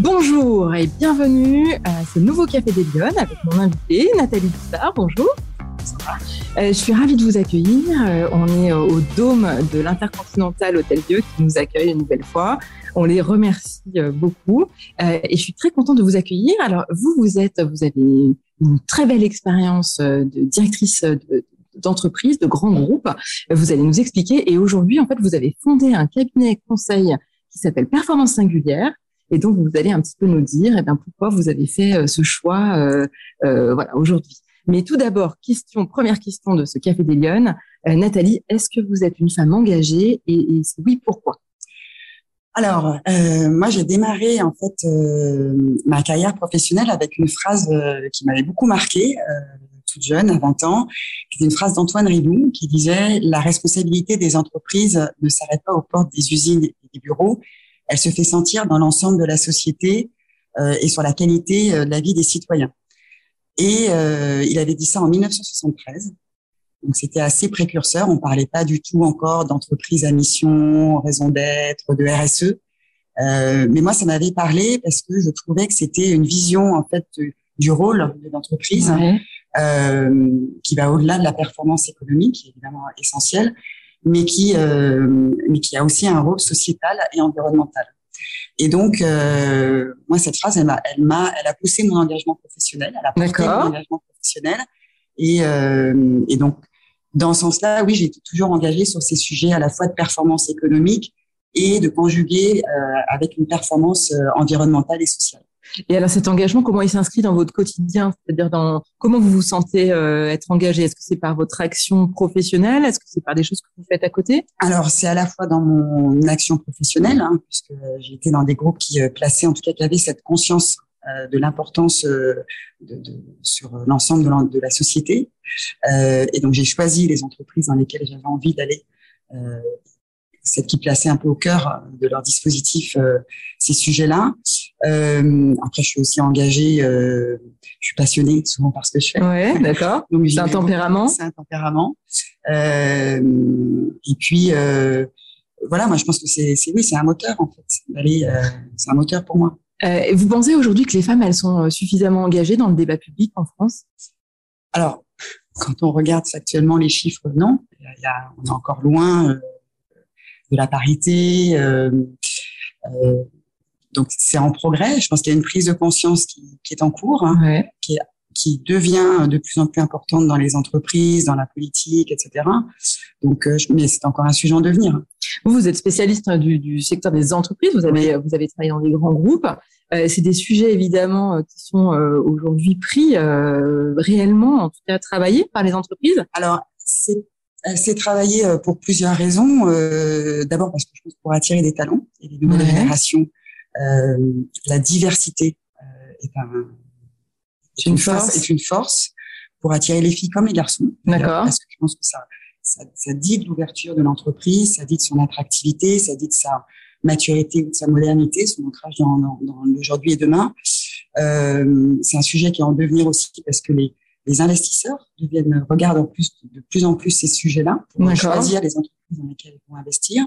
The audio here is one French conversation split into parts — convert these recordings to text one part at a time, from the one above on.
Bonjour et bienvenue à ce nouveau Café des Lyonnes avec mon invité Nathalie Dussard. Bonjour. Euh, je suis ravie de vous accueillir. Euh, on est au dôme de l'Intercontinental Hôtel Dieu qui nous accueille une nouvelle fois. On les remercie euh, beaucoup et je suis très contente de vous accueillir. Alors vous, vous êtes, vous avez une très belle expérience de directrice d'entreprise, de grands groupes. Vous allez nous expliquer. Et aujourd'hui, en fait, vous avez fondé un cabinet conseil qui s'appelle Performance Singulière. Et donc, vous allez un petit peu nous dire, eh bien, pourquoi vous avez fait ce choix, euh, euh, voilà, aujourd'hui. Mais tout d'abord, question, première question de ce Café des Lyonnes. Euh, Nathalie, est-ce que vous êtes une femme engagée et, et oui, pourquoi? Alors, euh, moi, j'ai démarré en fait euh, ma carrière professionnelle avec une phrase euh, qui m'avait beaucoup marquée, toute jeune, à 20 ans. C'était une phrase d'Antoine Ribou qui disait La responsabilité des entreprises ne s'arrête pas aux portes des usines et des bureaux, elle se fait sentir dans l'ensemble de la société et sur la qualité de la vie des citoyens. Et euh, il avait dit ça en 1973. Donc c'était assez précurseur. On parlait pas du tout encore d'entreprise à mission, raison d'être, de RSE. Euh, mais moi, ça m'avait parlé parce que je trouvais que c'était une vision en fait du rôle de l'entreprise euh, qui va au-delà de la performance économique, qui est évidemment essentielle, mais qui euh, mais qui a aussi un rôle sociétal et environnemental. Et donc, euh, moi, cette phrase, elle m'a, elle m'a, elle a poussé mon engagement professionnel, elle a poussé mon engagement professionnel. Et, euh, et donc, dans ce sens-là, oui, j'ai été toujours engagée sur ces sujets à la fois de performance économique et de conjuguer euh, avec une performance euh, environnementale et sociale. Et alors cet engagement, comment il s'inscrit dans votre quotidien? C'est-à-dire dans comment vous vous sentez euh, être engagé? Est-ce que c'est par votre action professionnelle? Est-ce que c'est par des choses que vous faites à côté? Alors c'est à la fois dans mon action professionnelle, hein, puisque été dans des groupes qui euh, plaçaient, en tout cas qui avaient cette conscience euh, de l'importance sur l'ensemble de, la, société. et donc j'ai choisi les entreprises dans lesquelles j'avais envie d'aller celle qui plaçait un peu au cœur de leur dispositif ces sujets-là. Euh, après, je suis aussi engagée, euh, je suis passionnée souvent par ce que je fais. Ouais, d'accord. Donc c'est un tempérament. C'est un tempérament. et puis voilà, moi je pense que c'est oui, c'est un moteur en fait. D'aller, c'est un moteur pour moi. vous pensez aujourd'hui que les femmes, elles sont suffisamment engagées dans le débat public en France? Alors, quand on regarde actuellement les chiffres, non. Il y a, on est encore loin de la parité. Euh, euh, donc c'est en progrès. Je pense qu'il y a une prise de conscience qui, qui est en cours, hein, qui, qui, devient de plus en plus importante dans les entreprises, dans la politique, etc. Donc, euh, mais c'est encore un sujet en devenir. Vous, vous êtes spécialiste du, du secteur des entreprises. Vous avez, vous avez travaillé dans des grands groupes. Euh, c'est des sujets évidemment qui sont aujourd'hui pris réellement, en tout cas travaillés par les entreprises. Alors, c'est c'est travaillé euh, pour plusieurs raisons. Euh, d'abord parce que je pense pour attirer des talents et des nouvelles générations, euh, la diversité est, une, force. est une force pour attirer les filles comme les garçons. D'accord. Parce que je pense que ça, ça, ça dit de l'ouverture de l'entreprise, ça dit de son attractivité, ça dit de sa maturité ou de sa modernité, son ancrage dans, dans, dans l'aujourd'hui et demain. Euh, c'est un sujet qui est en devenir aussi parce que les, les investisseurs deviennent, regardent en plus, de plus en plus ces sujets-là pour choisir les entreprises dans lesquelles ils vont investir.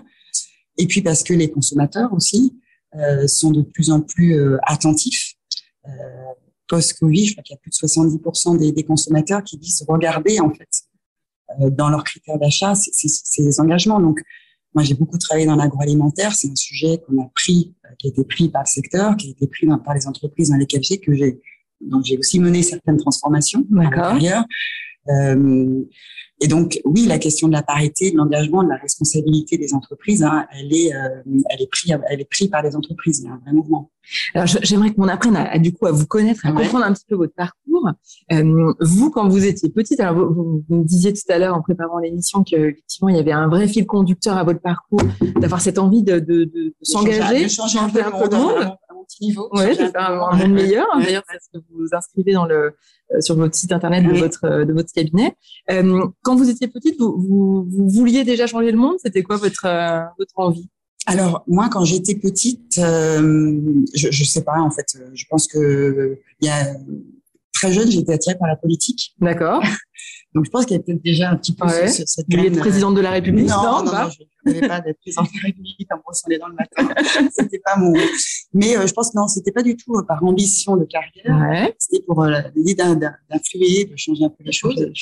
Et puis parce que les consommateurs aussi euh, sont de plus en plus euh, attentifs. Euh, Post-Covid, je crois qu'il y a plus de 70% des, des, consommateurs qui disent regarder en fait euh, dans leurs critères d'achat ces, engagements. Donc moi j'ai beaucoup travaillé dans l'agroalimentaire, c'est un sujet qu'on a pris, euh, qui a été pris par le secteur, qui a été pris par les entreprises dans lesquelles j'ai que j'ai donc j'ai aussi mené certaines transformations à l'intérieur. Euh, et donc oui, la question de la parité, de l'engagement, de la responsabilité des entreprises, hein, elle est, euh, elle est prise, elle est prise par les entreprises. Il y a un vrai mouvement. Alors j'aimerais qu'on apprenne à, du coup à vous connaître, à comprendre un petit peu votre parcours. Euh, vous, quand vous étiez petite, alors vous, vous, me disiez tout à l'heure en préparant l'émission qu'effectivement il y avait un vrai fil conducteur à votre parcours, d'avoir cette envie de, de, de, de s'engager, de changer un peu le monde petit niveau. Oui, c'est un, un monde meilleur. Hein, d'ailleurs, c'est ce que vous inscrivez dans le, euh, sur votre site internet de votre, euh, de votre cabinet. Euh, quand vous étiez petite, vous, vous, vous, vouliez déjà changer le monde? C'était quoi votre, euh, votre envie? Alors moi, quand j'étais petite, euh, je, je sais pas en fait. Je pense que il y a très jeune, j'étais attirée par la politique. D'accord. Donc, je pense qu'il y avait peut-être déjà un petit peu ouais. ce, cette vouliez être présidente de la République Non, non, non, bah. je ne voulais pas d'être présidente de la République en brossant les dents le matin. c'était pas mon. Mais euh, je pense que non, c'était pas du tout euh, par ambition de carrière. Ouais. C'était pour euh, l'idée d'in- d'in- d'influer, de changer un peu les choses.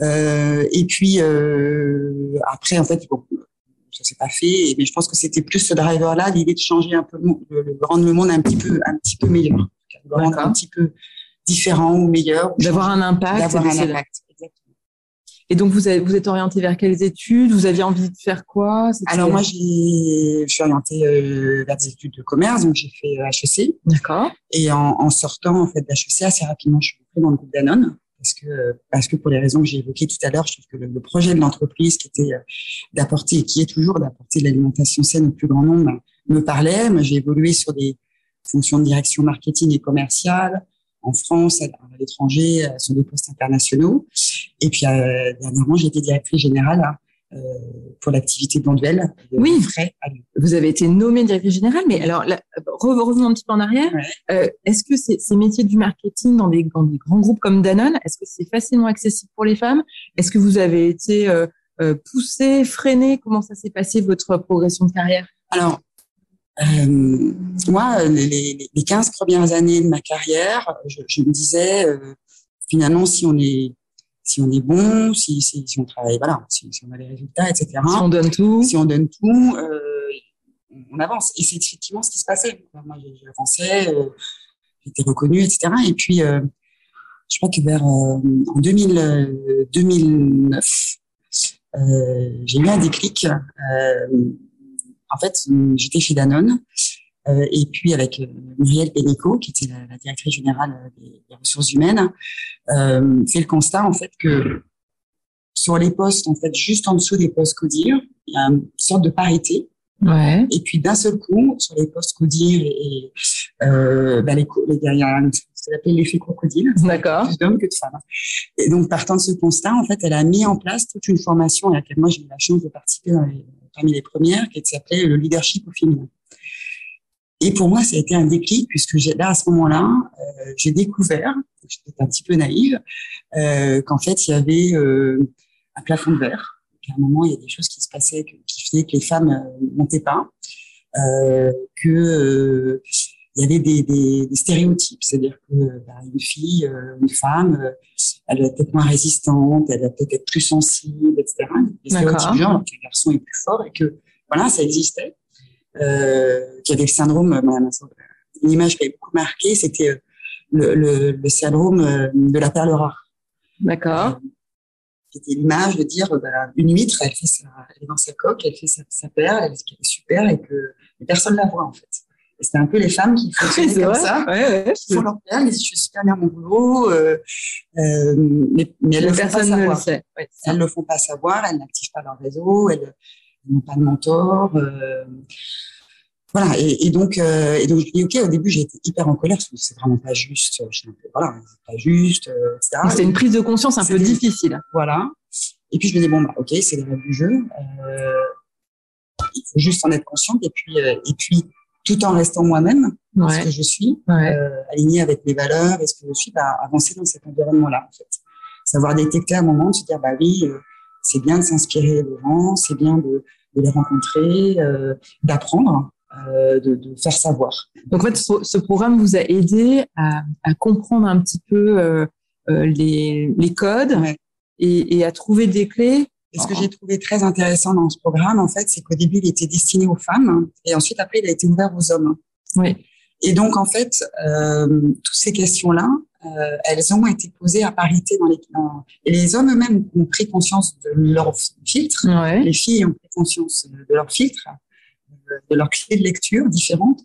Euh, et puis euh, après, en fait, bon, ça s'est pas fait. Mais je pense que c'était plus ce driver-là, l'idée de changer un peu, le, monde- de de rendre le monde un petit peu, un petit peu meilleur, de rendre un petit peu différent ou meilleur, D'avoir un impact. d'avoir un impact. Et donc, vous, avez- vous êtes orienté vers quelles études? Vous aviez envie de faire quoi? Alors moi, j'ai, je suis orientée euh, vers des études de commerce, donc j'ai fait euh, HEC. D'accord. Et en, en sortant en fait d'HEC, assez rapidement, je suis rentrée dans le groupe Danone parce que parce que pour les raisons que j'ai évoquées tout à l'heure, je trouve que le, le projet de l'entreprise qui était euh, d'apporter et qui est toujours d'apporter de l'alimentation saine au plus grand nombre me parlait. Moi, j'ai évolué sur des fonctions de direction marketing et commerciale en France, à, l'étranger, euh, sur des postes internationaux. Et puis euh, dernièrement, j'ai été directrice générale hein, euh, pour l'activité Bonduel de Oui. Lyon. Vous avez été nommée directrice générale, mais alors, là, revenons un petit peu en arrière. Ouais. Euh, est-ce que ces, ces métiers du marketing dans des, dans des grands groupes comme Danone, est-ce que c'est facilement accessible pour les femmes? Est-ce que vous avez été poussée, freinée? Comment ça s'est passé votre progression de carrière? Alors, euh, moi, les, les, les 15 premières années de ma carrière, je, je me disais, euh, finalement, si on est, si on est bon, si, si, si on travaille, voilà, si, si on a les résultats, etc., Si on donne tout si on donne tout, euh, on avance. Et c'est effectivement ce qui se passait. Moi, j'avançais, euh, j'étais reconnue, etc. Et puis, euh, je crois que vers euh, en 2000, euh, 2009, euh, j'ai eu un déclic. Euh, en fait, j'étais chez Danone. Euh, et puis avec euh, Muriel Pénicaud, qui était la, la directrice générale euh, des, des ressources humaines, euh, fait le constat en fait que sur les postes, en fait, juste en dessous des postes CODIR, il y a une sorte de parité. Ouais. Et puis d'un seul coup, sur les postes CODIR et, euh, bah, les, les, il y a un- ce qu'on appelle l'effet crocodile. D'accord. Plus d'hommes que de femmes. Et donc, partant de ce constat, en fait, elle a mis en place toute une formation à laquelle moi j'ai eu la chance de participer dans les- parmi les premières, qui s'appelait le leadership au féminin. Et pour moi, ça a été un déclic puisque là, à ce moment-là, euh, j'ai découvert, j'étais un petit peu naïve, euh, qu'en fait, il y avait euh, un plafond de verre. Qu'à un moment, il y a des choses qui se passaient qui faisaient que les femmes euh, montaient pas, que il y avait des, des, des stéréotypes, c'est-à-dire que bah, une fille, euh, une femme, euh, elle va peut-être moins résistante, elle va peut-être être plus sensible, etc. Des stéréotypes genre, alors qu'un garçon est plus fort et que voilà, ça existait. Euh, qu'il y avait le syndrome, euh, une image qui avait beaucoup marqué, c'était euh, le, le, le syndrome de la perle rare. D'accord. C'était l'image de dire, bah, une huître, elle, fait sa, elle est dans sa coque, elle fait sa, sa perle, elle, est super et que personne la voit en fait. C'était un peu les femmes qui fonctionnaient c'est comme vrai. ça, Ouais, ouais. qui font leur ils disent, je suis super bien à mon boulot, euh, euh, mais, mais elles Mais ne le font pas le savoir. sait. Ouais. Elles ne le font pas savoir, elles n'activent pas leur réseau, elles, elles n'ont pas de mentor. euh, voilà, et, et donc, euh, et donc je dis, ok, au début j'ai été hyper en colère parce que c'est vraiment pas juste, je voilà, c'est pas juste, euh, etc. C'était une prise de conscience un peu difficile. Voilà. Et puis je me dis bon bah ok, c'est les règles du jeu. Euh, il faut juste en être consciente et puis et puis tout en restant moi-même, ce Ouais. que je suis, Ouais. euh, alignée avec mes valeurs et ce que je suis, bah, avancer dans cet environnement-là en fait. Savoir détecter à un moment, se dire bah oui, euh, c'est bien de s'inspirer des gens, c'est bien de, de les rencontrer, euh, d'apprendre, de, de faire savoir. Donc, en fait, ce, ce programme vous a aidé à, à comprendre un petit peu les, les codes Ouais. et, et à trouver des clés. Et ce que j'ai trouvé très intéressant dans ce programme, en fait, c'est qu'au début, il était destiné aux femmes et ensuite, après, il a été ouvert aux hommes. Oui. Et donc, en fait, euh, toutes ces questions-là, euh, elles ont été posées à parité dans les dans- et les hommes eux-mêmes ont pris conscience de leur filtre. Ouais. Les filles ont pris conscience de leur filtre, de leurs clés de lecture différentes.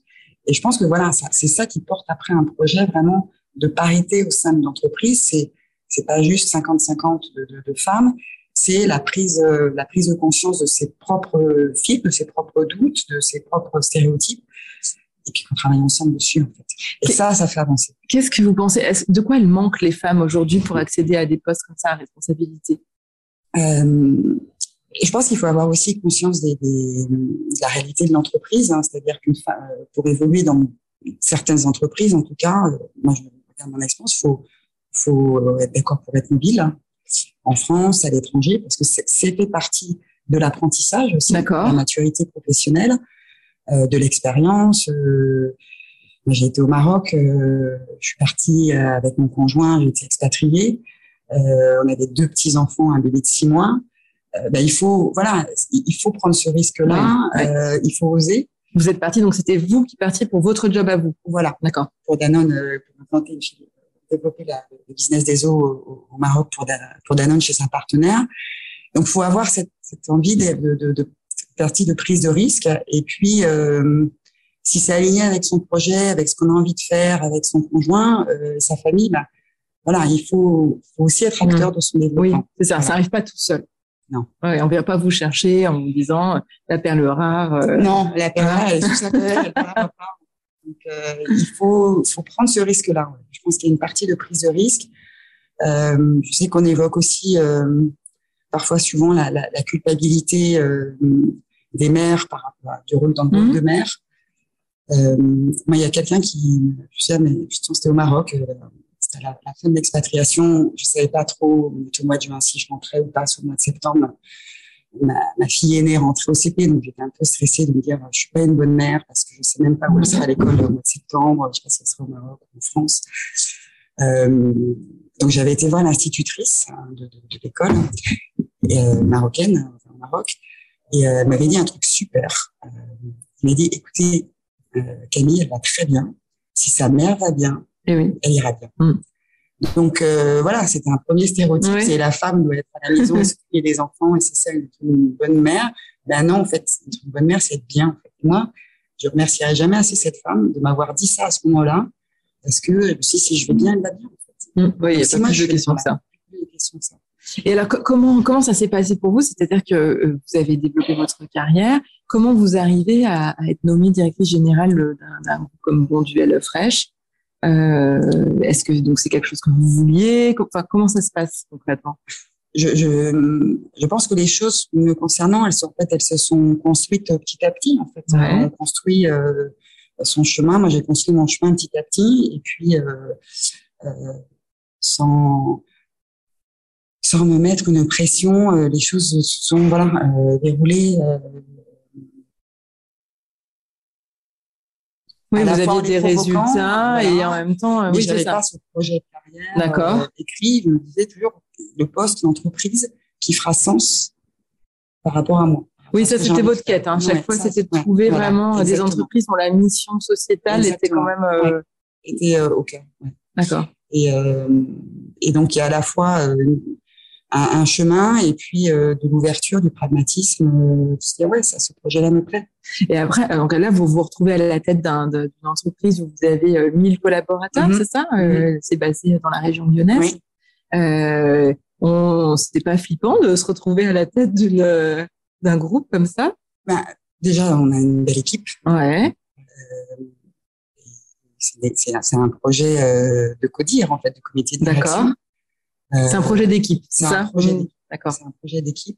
Et je pense que voilà, c'est ça qui porte après un projet vraiment de parité au sein de l'entreprise. C'est c'est pas juste 50-50 de, de, de femmes, c'est la prise euh, la prise de conscience de ses propres filtres, de ses propres doutes, de ses propres stéréotypes, et puis qu'on travaille ensemble dessus en fait. Et ça, ça fait avancer. Qu'est-ce que vous pensez? De quoi elles manquent les femmes aujourd'hui pour accéder à des postes comme ça à responsabilité? Euh, je pense qu'il faut avoir aussi conscience des, des, de la réalité de l'entreprise, hein, c'est-à-dire qu'une fa- euh, pour évoluer dans certaines entreprises, en tout cas, euh, moi je regarde mon expérience, faut faut être d'accord pour être mobile, hein. En France, à l'étranger, parce que c'est fait partie de l'apprentissage aussi, de la maturité professionnelle, euh, de l'expérience. Euh, j'ai été au Maroc, euh, je suis partie euh, avec mon conjoint, j'ai été expatriée. Euh, on avait deux petits enfants, un bébé de six mois. Ben, il faut, voilà, il faut prendre ce risque-là. il faut oser. Vous êtes parti, donc c'était vous qui partiez pour votre job à vous. Voilà, d'accord. Pour Danone, pour développer la, le business des eaux au, au Maroc pour, pour Danone chez un partenaire. Donc, faut avoir cette, cette envie de, de, de, partie de prise de risque. Et puis, euh, si c'est aligné avec son projet, avec ce qu'on a envie de faire, avec son conjoint, euh, sa famille, bah, voilà, il faut, faut aussi être acteur mmh. de son développement. Oui, c'est ça. Ça n'arrive pas tout seul. Non. Ouais, on ne vient pas vous chercher en vous disant la perle rare. Euh... Non, la perle rare, elle est sous sa perle, elle pas. Donc, euh, il faut, faut prendre ce risque-là. Je pense qu'il y a une partie de prise de risque. Euh, je sais qu'on évoque aussi euh, parfois souvent la, la, la culpabilité des mères par rapport à, du rôle dans le groupe mmh. de mère. Moi, il y a quelqu'un qui, je sais, mais c'était au Maroc, c'était la, la, fin de l'expatriation. Je savais pas trop au mois de juin si je rentrais ou pas, au mois de septembre. Ma, ma, fille aînée rentrait au CP, donc j'étais un peu stressée de me dire je suis pas une bonne mère parce que je sais même pas où elle sera à l'école au mois de septembre. Je sais pas si elle sera au Maroc ou en France. Euh, donc j'avais été voir l'institutrice hein, de, de, de l'école euh, marocaine au Maroc et euh, elle m'avait dit un truc super. Euh, elle m'a dit écoutez Camille, elle va très bien. Si sa mère va bien, et eh oui. elle ira bien. Mm. Donc euh, voilà, c'était un premier stéréotype. Oui. C'est la femme doit être à la maison et s'occuper des enfants et c'est ça une, une, bonne mère. Ben non, en fait, une bonne mère, c'est bien. En fait. Moi, je remercierai jamais assez cette femme de m'avoir dit ça à ce moment-là, parce que si, si je vais bien, elle va bien. Mmh, oui, il y a pas plus de questions que ça. Et alors, comment, comment ça s'est passé pour vous? C'est-à-dire que euh, vous avez développé votre carrière. Comment vous arrivez à, à être nommée directrice générale d'un groupe comme Bonduel Fresh? euh, Est-ce que donc c'est quelque chose que vous vouliez? Enfin, Comment ça se passe concrètement? Je, je, je, pense que les choses me concernant, elles sont en fait, elles se sont construites petit à petit. En fait, ouais. on construit euh, son chemin. Moi, j'ai construit mon chemin petit à petit, et puis euh, euh, sans sans me mettre une pression, euh, les choses se sont voilà euh, déroulées. Euh, oui, vous aviez des résultats voilà, et en même temps, oui, c'est ça. pas ce projet de carrière D'accord. écrit. Je me disais toujours le poste d'entreprise qui fera sens par rapport à moi. Oui, ça c'était votre quête. Hein. Chaque ouais, fois, c'était de trouver ouais, vraiment voilà, des entreprises dont la mission sociétale exactement. était quand même euh... était euh, au cœur. D'accord. Et, euh, et donc il y a à la fois euh, un, un, chemin et puis euh, de l'ouverture, du pragmatisme. Euh, se dire ouais, ça, ce projet-là me plaît. Et après, donc là, vous vous retrouvez à la tête d'une un, entreprise où vous avez euh, 1000 collaborateurs, mm -hmm. c'est ça mm -hmm. C'est basé dans la région lyonnaise. Oui. Euh, on, c'était pas flippant de se retrouver à la tête d'un groupe comme ça? Ben, Déjà, on a une belle équipe. Ouais. Euh, c'est un projet euh, de CODIR, en fait, de comité de D'accord. Euh, c'est un projet d'équipe, c'est ça mmh. D'accord. C'est un projet d'équipe.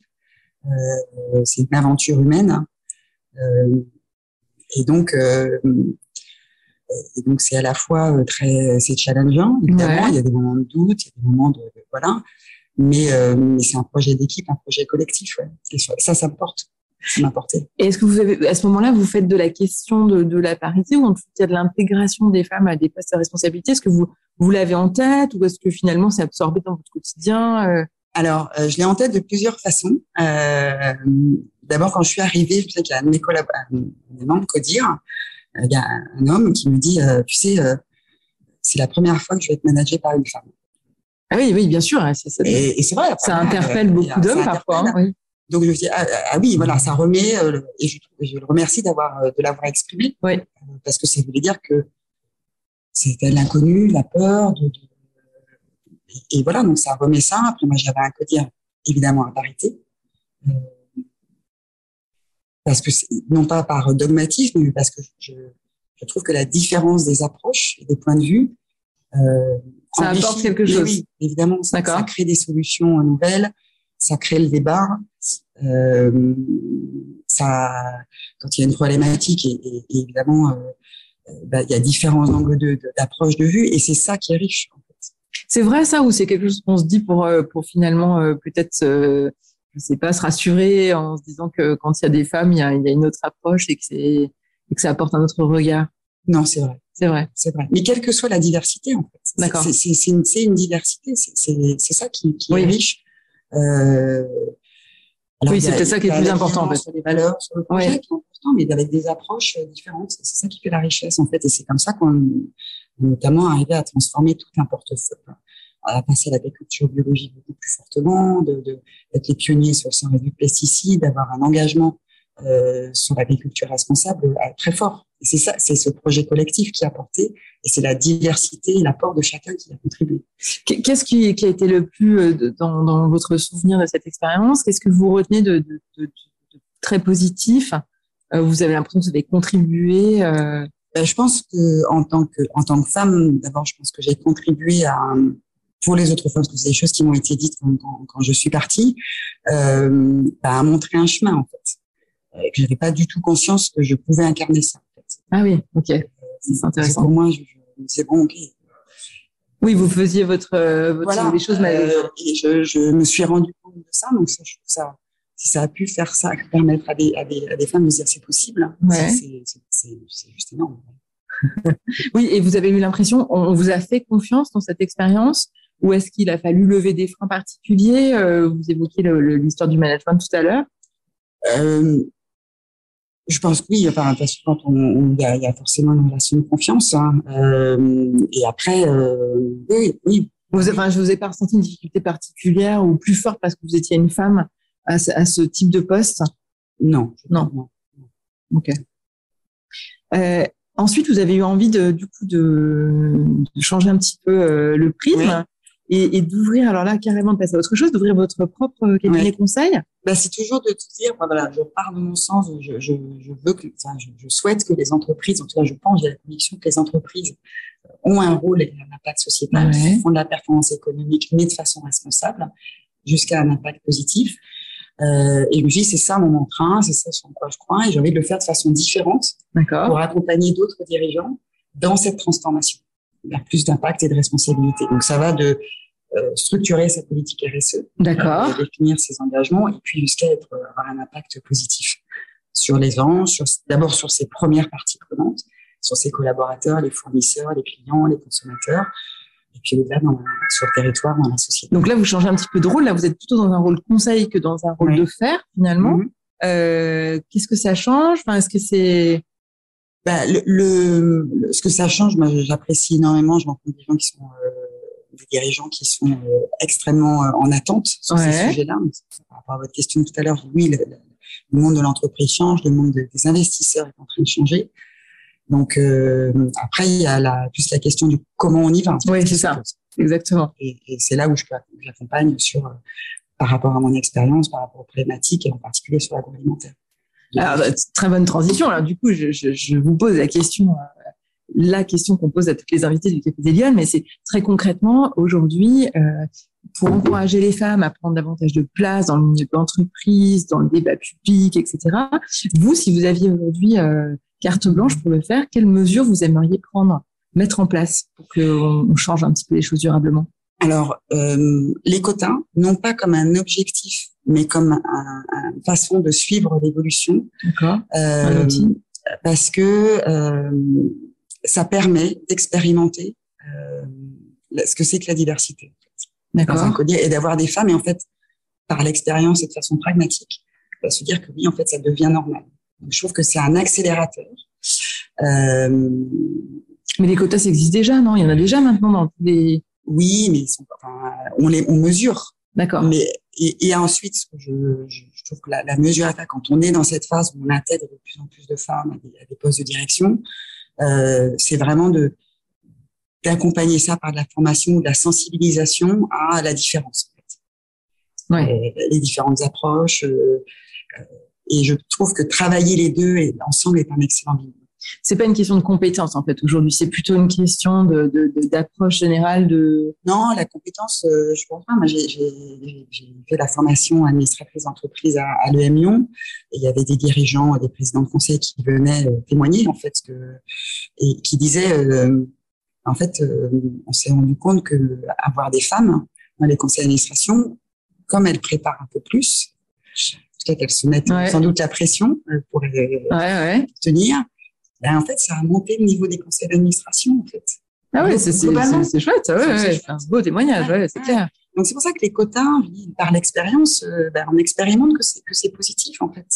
Euh, c'est une aventure humaine. Euh, et donc, et donc c'est à la fois très, c'est challengeant. Évidemment, ouais. il y a des moments de doute, il y a des moments de, de voilà mais, euh, mais c'est un projet d'équipe, un projet collectif. Ouais. Et ça, ça me porte. Ça m'a porté. Et est-ce que vous avez, à ce moment-là, vous faites de la question de, de la parité ou en tout cas de l'intégration des femmes à des postes à responsabilité? Est-ce que vous, vous l'avez en tête ou est-ce que finalement c'est absorbé dans votre quotidien euh... Alors, euh, je l'ai en tête de plusieurs façons. Euh, D'abord, quand je suis arrivée, je sais qu'il y a un de mes collaborateurs, des membres Codir, il y a un homme qui me dit, euh, tu sais, c'est la première fois que je vais être managée par une femme. Ah oui, oui, bien sûr. Hein, ça, et, et c'est vrai. Ça interpelle beaucoup d'hommes parfois. Hein, oui. Donc je me dis ah, ah, oui, voilà, ça remet euh, et je, je, le remercie d'avoir de l'avoir exprimé. Oui. Parce que ça voulait dire que c'était l'inconnu, la peur, de, de et, et, voilà, donc ça remet ça. Après moi j'avais un codir évidemment à parité. Euh, parce que non pas par dogmatisme, mais parce que je, je trouve que la différence des approches et des points de vue euh, ça apporte quelque chose. Oui, évidemment, ça, ça, crée des solutions nouvelles, ça crée le débat. Euh, ça, quand il y a une problématique, et, et, et évidemment, euh, bah, il y a différents angles d'approche de, de, de, vue, et c'est ça qui est riche. En fait. C'est vrai ça ou c'est quelque chose qu'on se dit pour pour finalement peut-être je sais pas se rassurer en se disant que quand il y a des femmes il y a, il y a une autre approche et que c'est que ça apporte un autre regard. Non, c'est vrai. C'est vrai. C'est vrai. Mais quelle que soit la diversité, en fait. D'accord. C'est une, une, diversité. C'est ça qui, qui est riche. Euh, oui, c'est peut-être ça qui est le plus important, en fait. Sur les valeurs, sur le projet, qui est important, mais avec des approches euh, différentes. C'est ça qui fait la richesse, en fait. Et c'est comme ça qu'on notamment arrivé à transformer tout un portefeuille à passer à l'agriculture biologique beaucoup plus fortement, d'être de, d'être les pionniers sur le sans réduit de pesticides, d'avoir un engagement euh, sur l'agriculture responsable euh, très fort. C'est ça, c'est ce projet collectif qui a porté, et c'est la diversité et l'apport de chacun qui a contribué. Qu'est-ce qui, qui, a été le plus euh, dans, dans votre souvenir de cette expérience? Qu'est-ce que vous retenez de, de, de, de très positif? Vous avez l'impression que vous avez contribué euh... ben, Je pense que en tant que en tant que femme, d'abord, je pense que j'ai contribué à pour les autres femmes, parce que c'est des choses qui m'ont été dites quand, quand, quand je suis partie, euh, bah, à montrer un chemin en fait et que j'avais pas du tout conscience que je pouvais incarner ça. Ah oui, ok, c'est intéressant. Pour moi, je, je me disais bon, ok. Oui, vous faisiez votre, euh, votre voilà. les choses. Euh, et je, je, me suis rendu compte de ça, donc ça, je trouve ça, si ça a pu faire ça, permettre à des, à des, à des femmes de se dire c'est possible, ouais. c'est juste énorme. oui, et vous avez eu l'impression, on vous a fait confiance dans cette expérience ou est-ce qu'il a fallu lever des freins particuliers? Euh, Vous évoquiez l'histoire du management tout à l'heure. Euh, je pense que oui, enfin, parce que quand on, il y, a, y a forcément une relation de confiance. Hein. Euh, et après, euh, oui, oui. Vous, enfin, je vous ai pas ressenti une difficulté particulière ou plus forte parce que vous étiez une femme à ce, à ce type de poste? Non. Non. non. Ok. Euh, ensuite, vous avez eu envie de, du coup, de, de changer un petit peu euh, le prisme? Oui et, et d'ouvrir, alors là, carrément de passer à autre chose, d'ouvrir votre propre cabinet ouais. conseil? Bah, C'est toujours de te dire, bah, voilà, je pars de mon sens, je, je, je veux que, enfin, je, je, souhaite que les entreprises, en tout cas, je pense, j'ai la conviction que les entreprises ont un rôle et un impact sociétal, ouais. font de la performance économique, mais de façon responsable, jusqu'à un impact positif. Euh, et je me dis, c'est ça mon emprunt, c'est ça sur quoi je crois, et j'ai envie de le faire de façon différente pour accompagner d'autres dirigeants dans cette transformation vers plus d'impact et de responsabilité. Donc ça va de euh, structurer sa politique RSE, d'accord, euh, définir ses engagements et puis jusqu'à être euh, avoir un impact positif sur les gens, sur d'abord sur ses premières parties prenantes, sur ses collaborateurs, les fournisseurs, les clients, les consommateurs, et puis au-delà sur le territoire, dans la société. Donc là, vous changez un petit peu de rôle. Là, vous êtes plutôt dans un rôle conseil que dans un rôle oui. de faire finalement. Mm -hmm. euh, Qu'est-ce que ça change? Enfin, est-ce que c'est bah, le, le, ce que ça change, moi, j'apprécie énormément. Je rencontre des gens qui sont euh, des dirigeants qui sont euh, extrêmement euh, en attente sur ouais. ces sujets-là. Par rapport à votre question tout à l'heure, oui, le, le, monde de l'entreprise change, le monde des investisseurs est en train de changer. Donc euh, après, il y a la, plus la question du comment on y va. Oui, c'est ça, exactement. Et, et c'est là où je j'accompagne sur par rapport à mon expérience, par rapport aux problématiques et en particulier sur l'agroalimentaire. Alors, bah, très bonne transition. Alors, du coup, je, je, je vous pose la question, euh, la question qu'on pose à toutes les invités du Café des Lyonnes, mais c'est très concrètement, aujourd'hui, euh, pour encourager les femmes à prendre davantage de place dans le milieu de l'entreprise, dans le débat public, etc. Vous, si vous aviez aujourd'hui euh, carte blanche pour le faire, quelles mesures vous aimeriez prendre, mettre en place pour qu'on change un petit peu les choses durablement? Alors, euh, les quotas, non pas comme un objectif, mais comme une façon de suivre l'évolution. D'accord. Euh, parce que euh, ça permet d'expérimenter euh, ce que c'est que la diversité. D'accord. Et d'avoir des femmes, et en fait, par l'expérience et de façon pragmatique, va se dire que oui, en fait, ça devient normal. Donc, je trouve que c'est un accélérateur. Euh, mais les quotas, ça existe déjà, non? Il y en a déjà maintenant dans tous les oui, mais sont, enfin, on les on mesure. D'accord. Mais et, et, ensuite, je, je, je, trouve que la, la mesure est quand on est dans cette phase où on intègre de plus en plus de femmes à des, à des postes de direction, euh, c'est vraiment de d'accompagner ça par de la formation ou de la sensibilisation à la différence. En fait. Ouais. Et, les différentes approches. Euh, et je trouve que travailler les deux et, ensemble est un excellent binôme c'est pas une question de compétence en fait aujourd'hui, c'est plutôt une question de, de, de d'approche générale de. Non, la compétence, euh, je pense pas. Moi, j'ai, j'ai, j'ai fait la formation administratrice d'entreprise à, à l'EM Lyon et il y avait des dirigeants, des présidents de conseil qui venaient euh, témoigner en fait que et qui disaient euh, En fait, on s'est rendu compte que avoir des femmes dans les conseils d'administration, comme elles préparent un peu plus, peut-être qu'elles se mettent sans doute la pression pour ouais, tenir, ben, en fait, ça a monté le niveau des conseils d'administration, en fait. Ah oui, c'est chouette, ouais, c'est un beau témoignage, ouais, c'est clair. Donc c'est pour ça que les quotas, par l'expérience, euh, ben, on expérimente que c'est que c'est positif en fait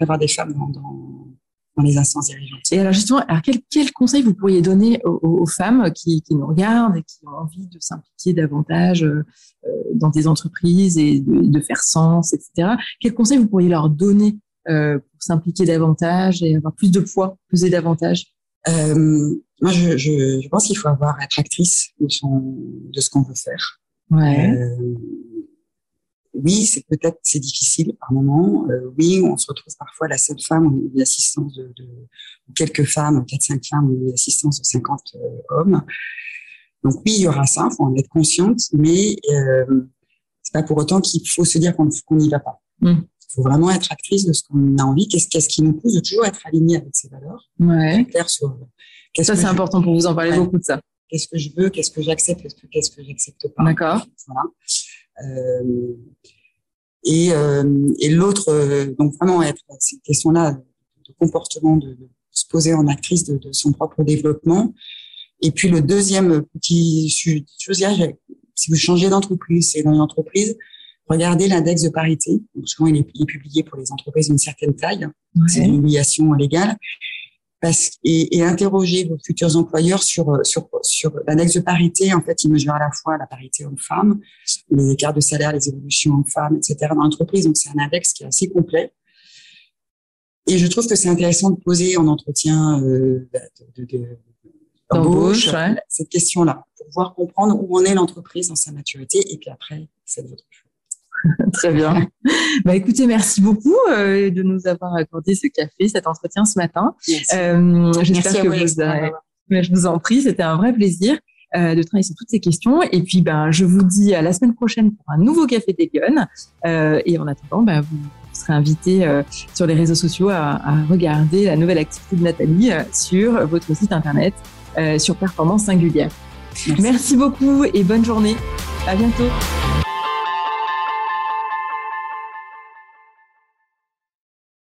d'avoir des femmes dans, dans, dans, les instances dirigeantes. Et alors justement, alors quel, quel conseil vous pourriez donner aux, aux femmes qui, qui, nous regardent et qui ont envie de s'impliquer davantage euh, dans des entreprises et de, de, faire sens, etc. Quel conseil vous pourriez leur donner? euh, pour s'impliquer davantage et avoir plus de poids, peser davantage euh, moi, je, je, je pense qu'il faut avoir être actrice de, son, de ce qu'on veut faire. Ouais. Euh, oui, c'est peut-être c'est difficile par moment. Euh, oui, on se retrouve parfois la seule femme ou l'assistance de, de quelques femmes, quatre cinq femmes ou l'assistance de 50 euh, hommes. Donc oui, il y aura ça, faut en être consciente, mais euh, c'est pas pour autant qu'il faut se dire qu'on n'y va pas. Mm. Il faut vraiment être actrice de ce qu'on a envie, qu'est-ce qu'est-ce qui nous pousse de toujours être aligné avec ses valeurs, ouais. clair sur. Ça c'est important pour vous en parler ouais. beaucoup de ça qu'est-ce que je veux, qu'est-ce que j'accepte, qu'est-ce que, j'accepte pas? D'accord. Voilà. Euh, et, euh, et l'autre, euh, donc vraiment être cette question-là de comportement, de, de, se poser en actrice de, de, son propre développement. Et puis le deuxième petit chose, si vous changez d'entreprise, c'est dans une entreprise, regardez l'index de parité. Donc, souvent, il est, il est, publié pour les entreprises d'une certaine taille. Ouais. C'est une obligation légale parce, et, et, interroger vos futurs employeurs sur, sur, sur l'index de parité. En fait, il mesure à la fois la parité homme-femme, les écarts de salaire, les évolutions hommes-femmes, etc. dans l'entreprise. Donc, c'est un index qui est assez complet. Et je trouve que c'est intéressant de poser en entretien euh, de, de, de d'embauche ouais. cette question-là pour pouvoir comprendre où en est l'entreprise dans sa maturité et puis après, c'est votre choix. Très bien. Bah, écoutez, merci beaucoup euh, de nous avoir accordé ce café, cet entretien ce matin. Euh, J'espère que vous. Mais je vous en prie, c'était un vrai plaisir euh, de travailler sur toutes ces questions. Et puis, ben, je vous dis à la semaine prochaine pour un nouveau café des. Euh, et en attendant, ben, vous serez invité euh, sur les réseaux sociaux à, à, regarder la nouvelle activité de Nathalie euh, sur votre site internet sur Performance Singulière. Merci. Merci beaucoup et bonne journée. À bientôt.